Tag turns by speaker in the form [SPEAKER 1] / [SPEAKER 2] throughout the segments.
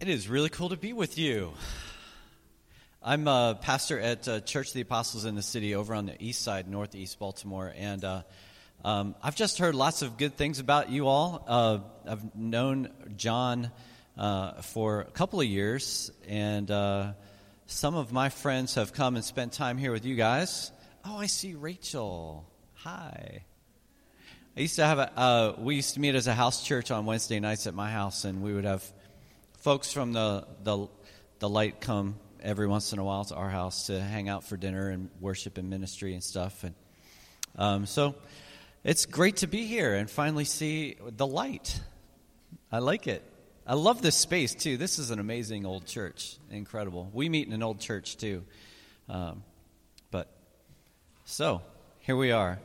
[SPEAKER 1] It is really cool to be with you. I'm a pastor at uh, Church of the Apostles in the city over on the east side, northeast Baltimore, and uh, um, I've just heard lots of good things about you all. Uh, I've known John uh, for a couple of years, and uh, some of my friends have come and spent time here with you guys. Oh, I see Rachel. Hi. I used to have a, uh, we used to meet as a house church on Wednesday nights at my house, and we would have folks from the, the, the light come every once in a while to our house to hang out for dinner and worship and ministry and stuff. And um, so it's great to be here and finally see the light. I like it. I love this space too. This is an amazing old church. Incredible. We meet in an old church too. Um, but so here we are.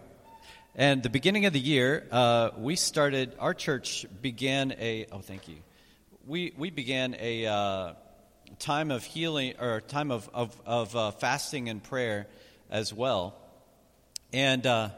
[SPEAKER 1] And the beginning of the year, uh, we started, our church began a, oh, thank you we, we began a uh, time of healing or time of, of, of uh, fasting and prayer as well. And uh,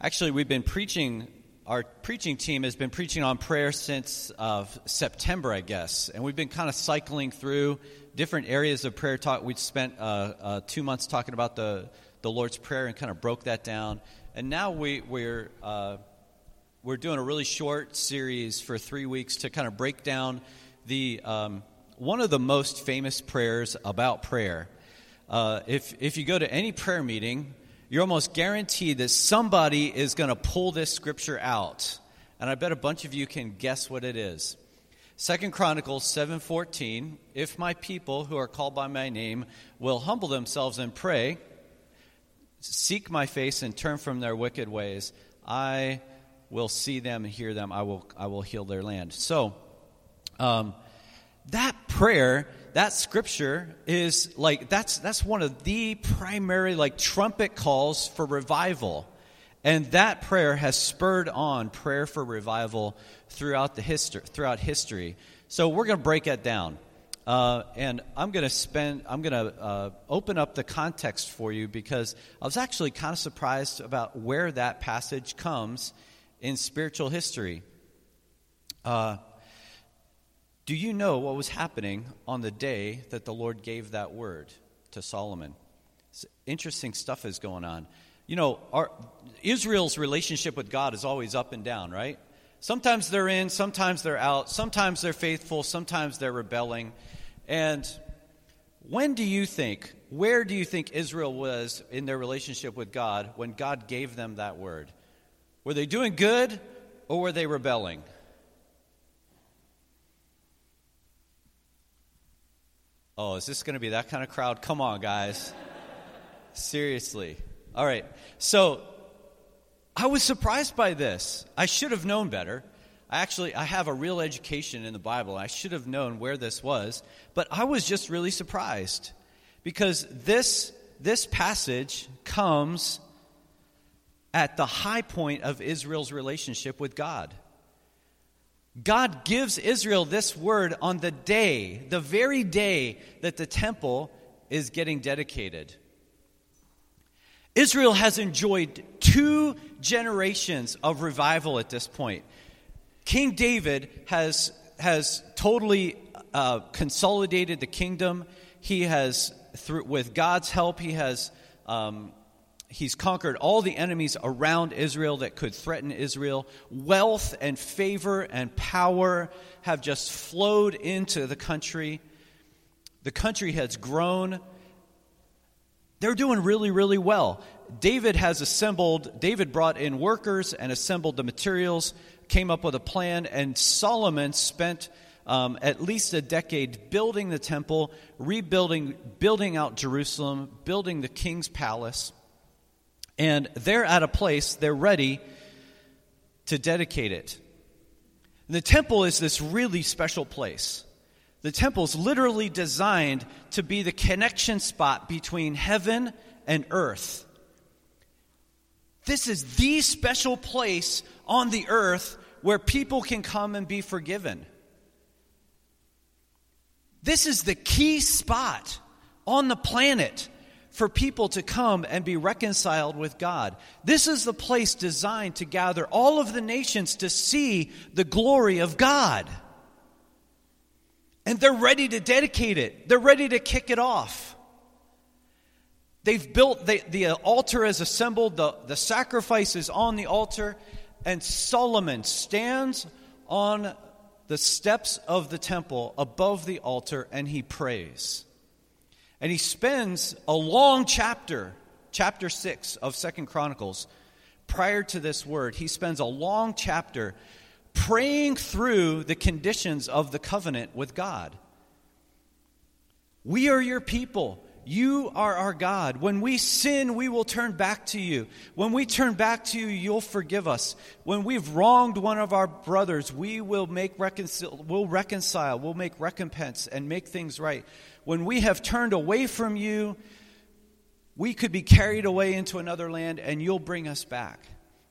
[SPEAKER 1] actually, we've been preaching, our preaching team has been preaching on prayer since uh, September, I guess. And we've been kind of cycling through different areas of prayer talk. We spent uh, uh, two months talking about the, the Lord's Prayer and kind of broke that down. And now we, we're we're doing a really short series for three weeks to kind of break down the um, one of the most famous prayers about prayer. Uh, if if you go to any prayer meeting, you're almost guaranteed that somebody is going to pull this scripture out, and I bet a bunch of you can guess what it is. Second Chronicles 7:14, if my people who are called by my name will humble themselves and pray, seek my face and turn from their wicked ways, I will see them and hear them. I will, I will heal their land. So, um, that prayer, that scripture is like, that's, that's one of the primary, like, trumpet calls for revival. And that prayer has spurred on prayer for revival throughout the history, throughout history. So we're going to break that down. Uh, and I'm going to spend, I'm going to uh, open up the context for you because I was actually kind of surprised about where that passage comes in spiritual history. Uh, do you know what was happening on the day that the Lord gave that word to Solomon? interesting stuff is going on. You know, our, Israel's relationship with God is always up and down, right? Sometimes they're in, sometimes they're out, sometimes they're faithful, sometimes they're rebelling. And when do you think, where do you think Israel was in their relationship with God when God gave them that word? Were they doing good or were they rebelling? Oh, is this going to be that kind of crowd? Come on, guys. Seriously. All right. So, I was surprised by this. I should have known better. I actually I have a real education in the Bible. I should have known where this was, but I was just really surprised because this this passage comes at the high point of Israel's relationship with God. God gives Israel this word on the day, the very day that the temple is getting dedicated. Israel has enjoyed two generations of revival at this point. King David has, has totally uh, consolidated the kingdom. He has, through, with God's help, he has um, he's conquered all the enemies around Israel that could threaten Israel. Wealth and favor and power have just flowed into the country. The country has grown. They're doing really, really well. David has assembled, David brought in workers and assembled the materials, came up with a plan, and Solomon spent um, at least a decade building the temple, rebuilding, building out Jerusalem, building the king's palace. And they're at a place, they're ready to dedicate it. The temple is this really special place. The temple is literally designed to be the connection spot between heaven and earth. This is the special place on the earth where people can come and be forgiven. This is the key spot on the planet for people to come and be reconciled with God. This is the place designed to gather all of the nations to see the glory of God. And they're ready to dedicate it, they're ready to kick it off. They've built, the the altar is assembled, the, the sacrifice is on the altar, and Solomon stands on the steps of the temple above the altar and he prays. And he spends a long chapter, chapter 6 of Second Chronicles, prior to this word. He spends a long chapter praying through the conditions of the covenant with God. We are your people. You are our God. When we sin, we will turn back to you. When we turn back to you, you'll forgive us. When we've wronged one of our brothers, we will make reconcile, we'll reconcile, we'll make recompense and make things right. When we have turned away from you, we could be carried away into another land and you'll bring us back.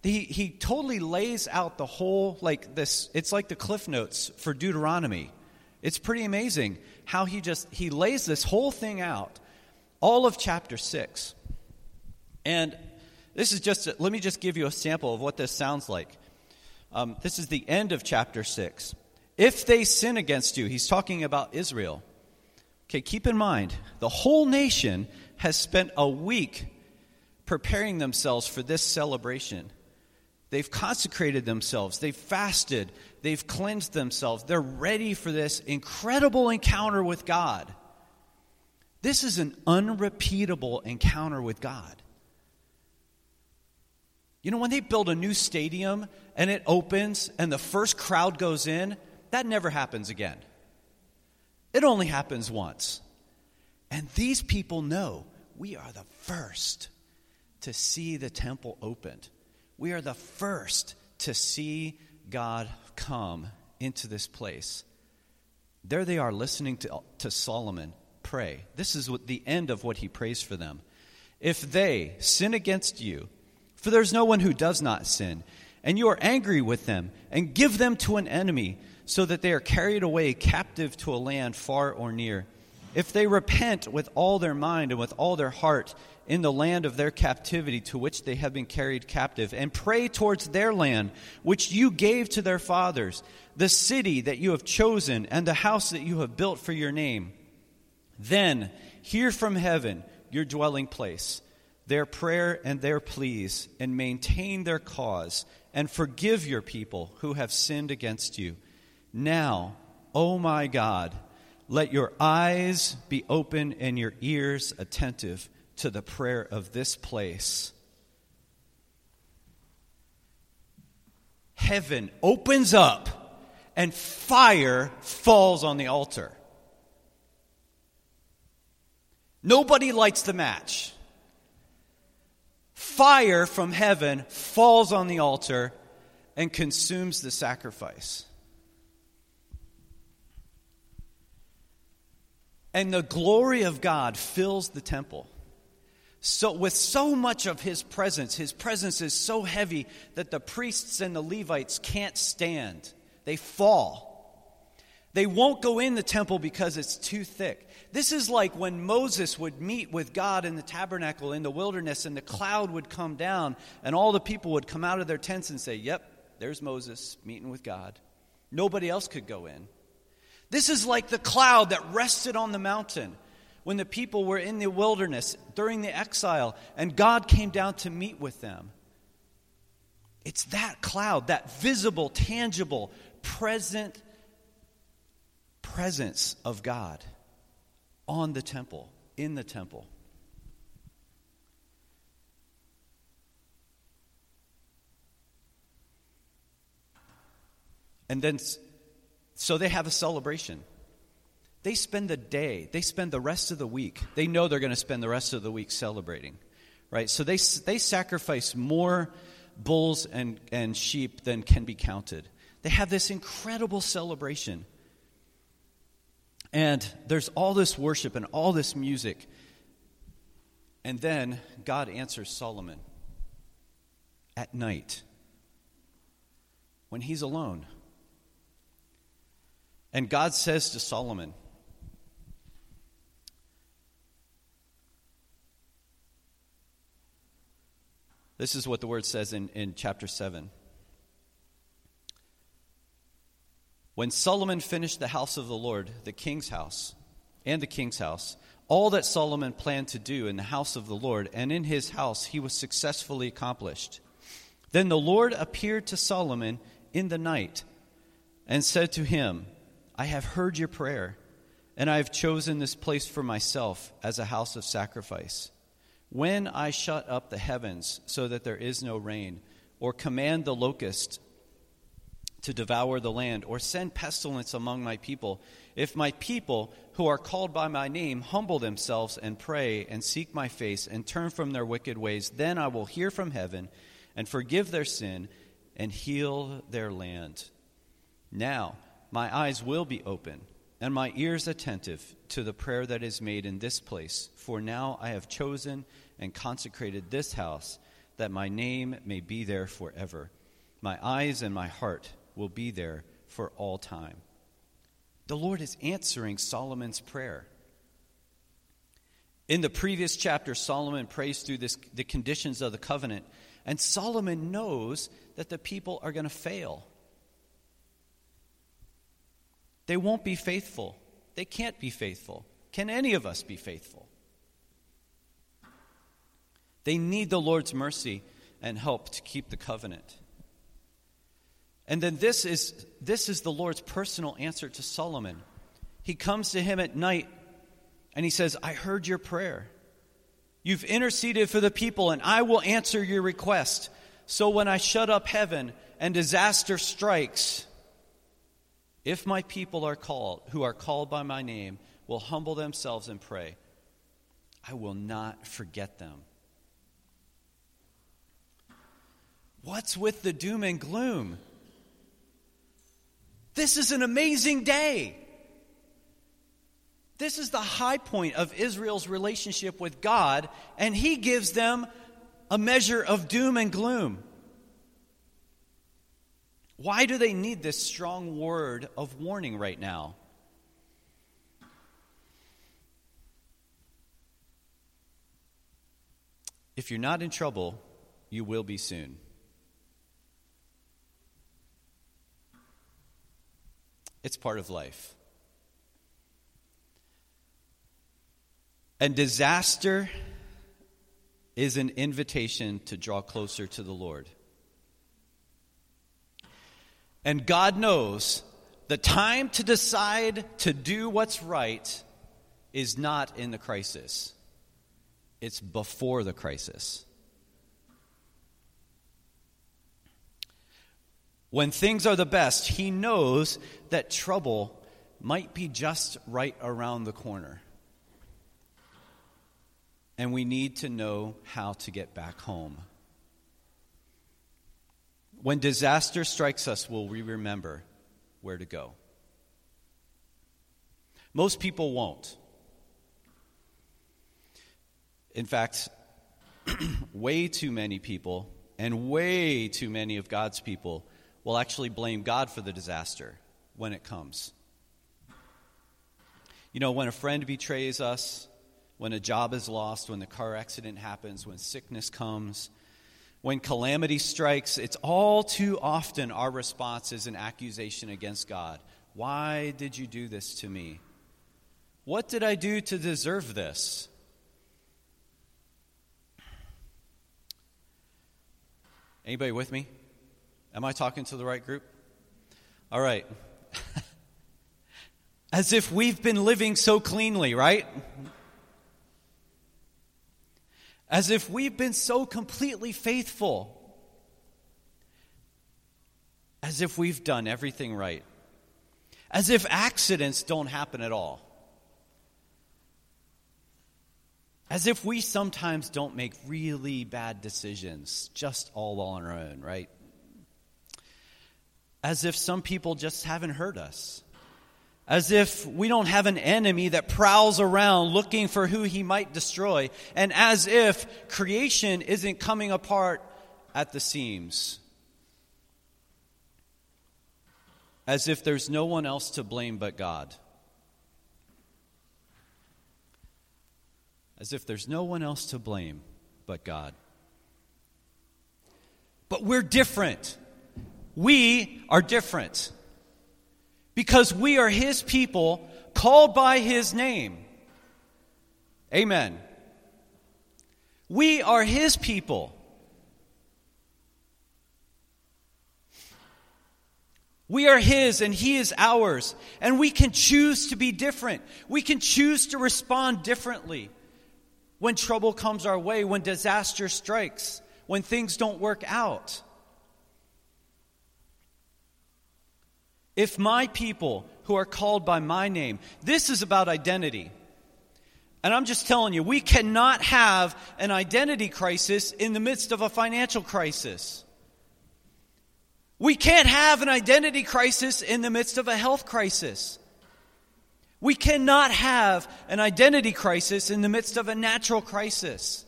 [SPEAKER 1] He, he totally lays out the whole, like this, it's like the cliff notes for Deuteronomy. It's pretty amazing how he just, he lays this whole thing out all of chapter 6. And this is just, a, let me just give you a sample of what this sounds like. Um, this is the end of chapter 6. If they sin against you, he's talking about Israel. Okay, keep in mind, the whole nation has spent a week preparing themselves for this celebration. They've consecrated themselves, they've fasted, they've cleansed themselves. They're ready for this incredible encounter with God. This is an unrepeatable encounter with God. You know, when they build a new stadium and it opens and the first crowd goes in, that never happens again. It only happens once. And these people know we are the first to see the temple opened. We are the first to see God come into this place. There they are listening to, to Solomon pray. This is what the end of what he prays for them. If they sin against you, for there's no one who does not sin, and you are angry with them, and give them to an enemy, so that they are carried away captive to a land far or near. If they repent with all their mind and with all their heart in the land of their captivity to which they have been carried captive, and pray towards their land, which you gave to their fathers, the city that you have chosen, and the house that you have built for your name, then hear from heaven, your dwelling place, their prayer and their pleas, and maintain their cause, and forgive your people who have sinned against you. Now, O oh my God, let your eyes be open and your ears attentive to the prayer of this place. Heaven opens up and fire falls on the altar. Nobody lights the match. Fire from heaven falls on the altar and consumes the sacrifice. And the glory of God fills the temple. So, with so much of his presence, his presence is so heavy that the priests and the Levites can't stand. They fall. They won't go in the temple because it's too thick. This is like when Moses would meet with God in the tabernacle in the wilderness and the cloud would come down and all the people would come out of their tents and say, Yep, there's Moses meeting with God. Nobody else could go in. This is like the cloud that rested on the mountain when the people were in the wilderness during the exile and God came down to meet with them. It's that cloud, that visible, tangible, present presence of God on the temple, in the temple. And then, so they have a celebration. They spend the day, they spend the rest of the week. They know they're going to spend the rest of the week celebrating, right? So they, they sacrifice more bulls and, and sheep than can be counted. They have this incredible celebration. And there's all this worship and all this music. And then God answers Solomon at night when he's alone. And God says to Solomon, This is what the word says in, in chapter 7. When Solomon finished the house of the Lord, the king's house, and the king's house, all that Solomon planned to do in the house of the Lord and in his house he was successfully accomplished. Then the Lord appeared to Solomon in the night and said to him, I have heard your prayer, and I have chosen this place for myself as a house of sacrifice. When I shut up the heavens so that there is no rain, or command the locust to devour the land, or send pestilence among my people. If my people, who are called by my name, humble themselves and pray and seek my face and turn from their wicked ways, then I will hear from heaven and forgive their sin and heal their land. Now my eyes will be open and my ears attentive to the prayer that is made in this place, for now I have chosen and consecrated this house that my name may be there forever. My eyes and my heart will be there for all time. The Lord is answering Solomon's prayer. In the previous chapter, Solomon prays through this, the conditions of the covenant, and Solomon knows that the people are going to fail. They won't be faithful. They can't be faithful. Can any of us be faithful? They need the Lord's mercy and help to keep the covenant. And then this is, this is the Lord's personal answer to Solomon. He comes to him at night and he says, I heard your prayer. You've interceded for the people, and I will answer your request. So when I shut up heaven and disaster strikes, if my people are called, who are called by my name, will humble themselves and pray, I will not forget them. What's with the doom and gloom? This is an amazing day. This is the high point of Israel's relationship with God, and he gives them a measure of doom and gloom. Why do they need this strong word of warning right now? If you're not in trouble, you will be soon. It's part of life. And disaster is an invitation to draw closer to the Lord. And God knows the time to decide to do what's right is not in the crisis, it's before the crisis. When things are the best, he knows that trouble might be just right around the corner. And we need to know how to get back home. When disaster strikes us, will we remember where to go? Most people won't. In fact, way too many people, and way too many of God's people, will actually blame God for the disaster when it comes. You know, when a friend betrays us, when a job is lost, when the car accident happens, when sickness comes, when calamity strikes, it's all too often our response is an accusation against God. Why did you do this to me? What did I do to deserve this? Anybody with me? Am I talking to the right group? All right. As if we've been living so cleanly, right? As if we've been so completely faithful. As if we've done everything right. As if accidents don't happen at all. As if we sometimes don't make really bad decisions just all on our own, right? As if some people just haven't heard us. As if we don't have an enemy that prowls around looking for who he might destroy. And as if creation isn't coming apart at the seams. As if there's no one else to blame but God. As if there's no one else to blame but God. But we're different. We are different. Because we are his people, called by his name. Amen. We are his people. We are His and He is ours. And we can choose to be different. We can choose to respond differently when trouble comes our way, when disaster strikes, when things don't work out. If my people who are called by my name, this is about identity. And I'm just telling you, we cannot have an identity crisis in the midst of a financial crisis. We can't have an identity crisis in the midst of a health crisis. We cannot have an identity crisis in the midst of a natural crisis.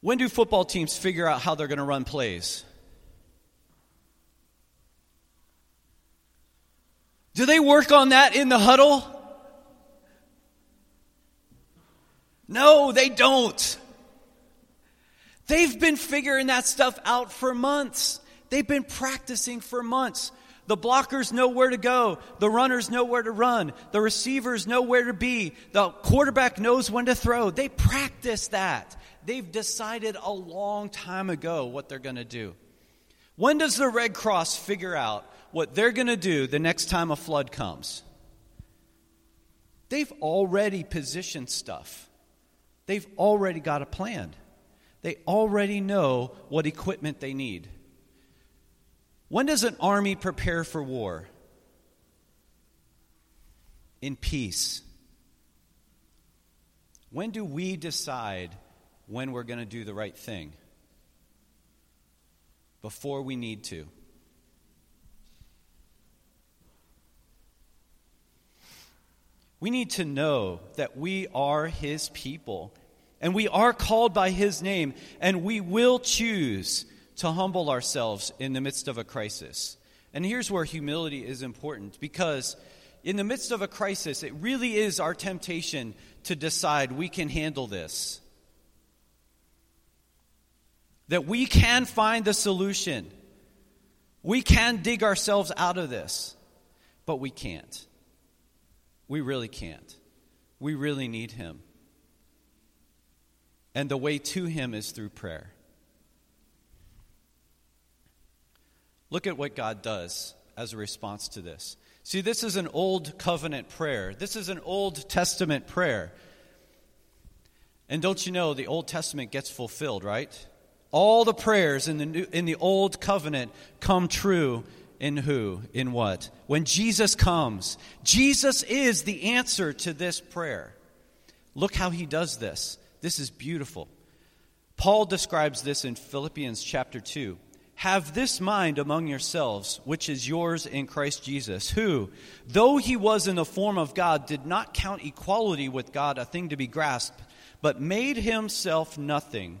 [SPEAKER 1] When do football teams figure out how they're going to run plays? Do they work on that in the huddle? No, they don't. They've been figuring that stuff out for months. They've been practicing for months. The blockers know where to go. The runners know where to run. The receivers know where to be. The quarterback knows when to throw. They practice that. They've decided a long time ago what they're going to do. When does the Red Cross figure out what they're going to do the next time a flood comes? They've already positioned stuff, they've already got a plan. They already know what equipment they need. When does an army prepare for war? In peace. When do we decide when we're going to do the right thing? Before we need to. We need to know that we are His people and we are called by His name, and we will choose to humble ourselves in the midst of a crisis. And here's where humility is important because in the midst of a crisis, it really is our temptation to decide we can handle this. That we can find the solution. We can dig ourselves out of this, but we can't. We really can't. We really need Him. And the way to Him is through prayer. Look at what God does as a response to this. See, this is an old covenant prayer. This is an Old Testament prayer. And don't you know the Old Testament gets fulfilled, right? All the prayers in the new, in the old covenant come true in who? In what? When Jesus comes. Jesus is the answer to this prayer. Look how he does this. This is beautiful. Paul describes this in Philippians chapter 2. Have this mind among yourselves, which is yours in Christ Jesus, who, though he was in the form of God, did not count equality with God a thing to be grasped, but made himself nothing,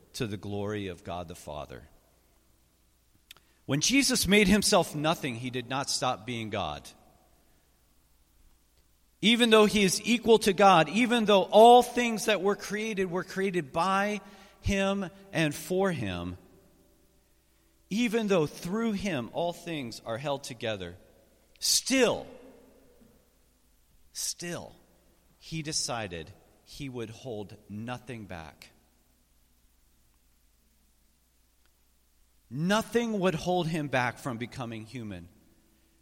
[SPEAKER 1] to the glory of God the Father. When Jesus made himself nothing, he did not stop being God. Even though he is equal to God, even though all things that were created were created by him and for him, even though through him all things are held together, still, still, he decided he would hold nothing back. Nothing would hold him back from becoming human.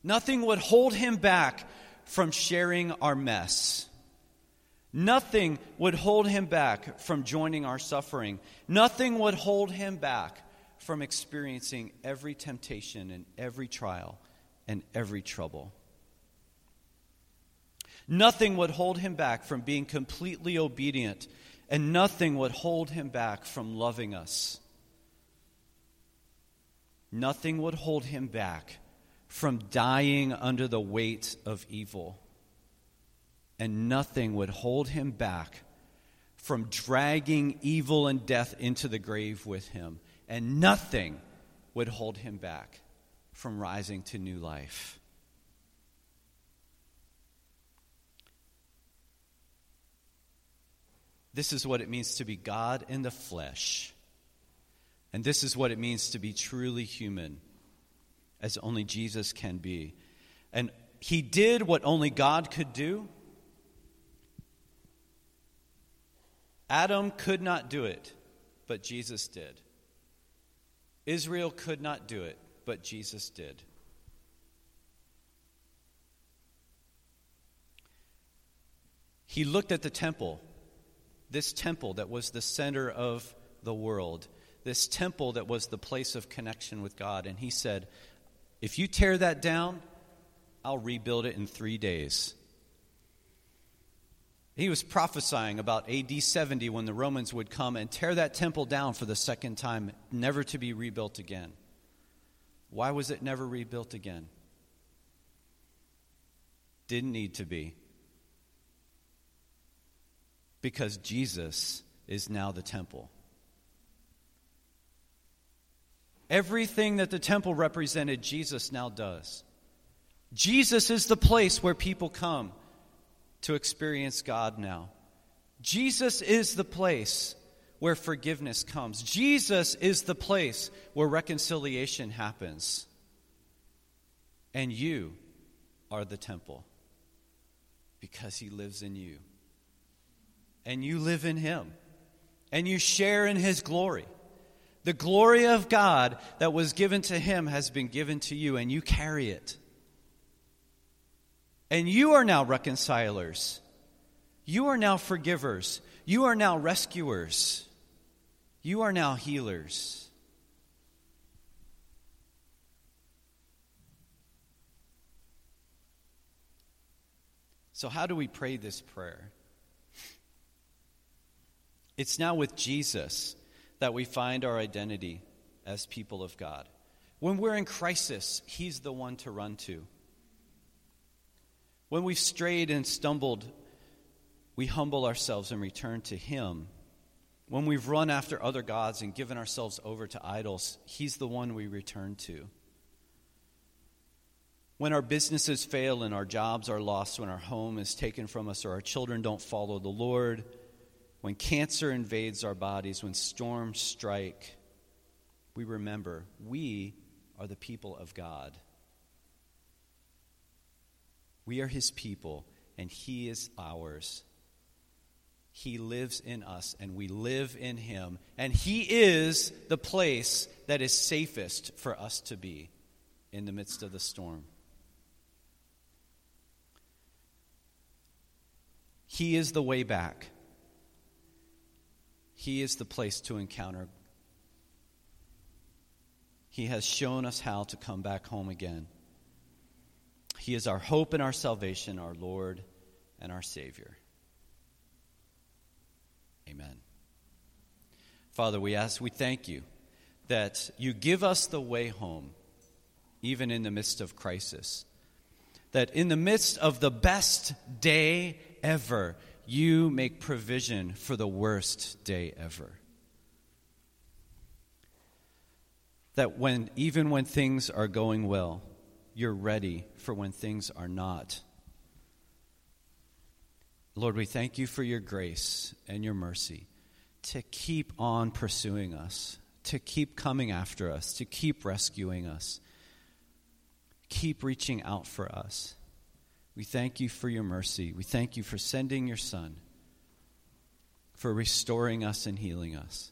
[SPEAKER 1] Nothing would hold him back from sharing our mess. Nothing would hold him back from joining our suffering. Nothing would hold him back from experiencing every temptation and every trial and every trouble. Nothing would hold him back from being completely obedient, and nothing would hold him back from loving us. Nothing would hold him back from dying under the weight of evil. And nothing would hold him back from dragging evil and death into the grave with him. And nothing would hold him back from rising to new life. This is what it means to be God in the flesh. And this is what it means to be truly human, as only Jesus can be. And he did what only God could do. Adam could not do it, but Jesus did. Israel could not do it, but Jesus did. He looked at the temple, this temple that was the center of the world, this temple that was the place of connection with God, and he said, If you tear that down, I'll rebuild it in three days. He was prophesying about AD 70 when the Romans would come and tear that temple down for the second time, never to be rebuilt again. Why was it never rebuilt again? Didn't need to be. Because Jesus is now the temple. Everything that the temple represented, Jesus now does. Jesus is the place where people come to experience God now. Jesus is the place where forgiveness comes. Jesus is the place where reconciliation happens. And you are the temple because he lives in you. And you live in him. And you share in his glory. The glory of God that was given to him has been given to you, and you carry it. And you are now reconcilers. You are now forgivers. You are now rescuers. You are now healers. So, how do we pray this prayer? It's now with Jesus that we find our identity as people of God. When we're in crisis, He's the one to run to. When we've strayed and stumbled, we humble ourselves and return to Him. When we've run after other gods and given ourselves over to idols, He's the one we return to. When our businesses fail and our jobs are lost, when our home is taken from us or our children don't follow the Lord, when cancer invades our bodies, when storms strike, we remember we are the people of God. We are his people, and he is ours. He lives in us, and we live in him. And he is the place that is safest for us to be in the midst of the storm. He is the way back. He is the place to encounter. He has shown us how to come back home again. He is our hope and our salvation, our Lord and our Savior. Amen. Father, we ask, we thank you that you give us the way home, even in the midst of crisis. That in the midst of the best day ever, you make provision for the worst day ever. That when, even when things are going well, you're ready for when things are not. Lord, we thank you for your grace and your mercy to keep on pursuing us, to keep coming after us, to keep rescuing us, keep reaching out for us. We thank you for your mercy. We thank you for sending your Son, for restoring us and healing us,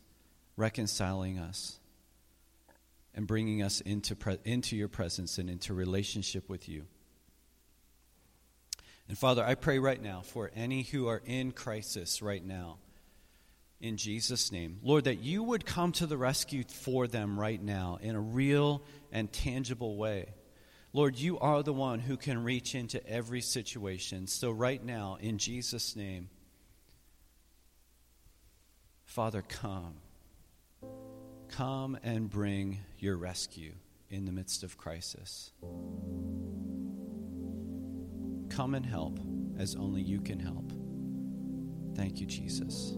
[SPEAKER 1] reconciling us and bringing us into, pre- into your presence and into relationship with you. And Father, I pray right now for any who are in crisis right now, in Jesus' name, Lord, that you would come to the rescue for them right now in a real and tangible way. Lord, you are the one who can reach into every situation. So, right now, in Jesus' name, Father, come. Come and bring your rescue in the midst of crisis. Come and help as only you can help. Thank you, Jesus.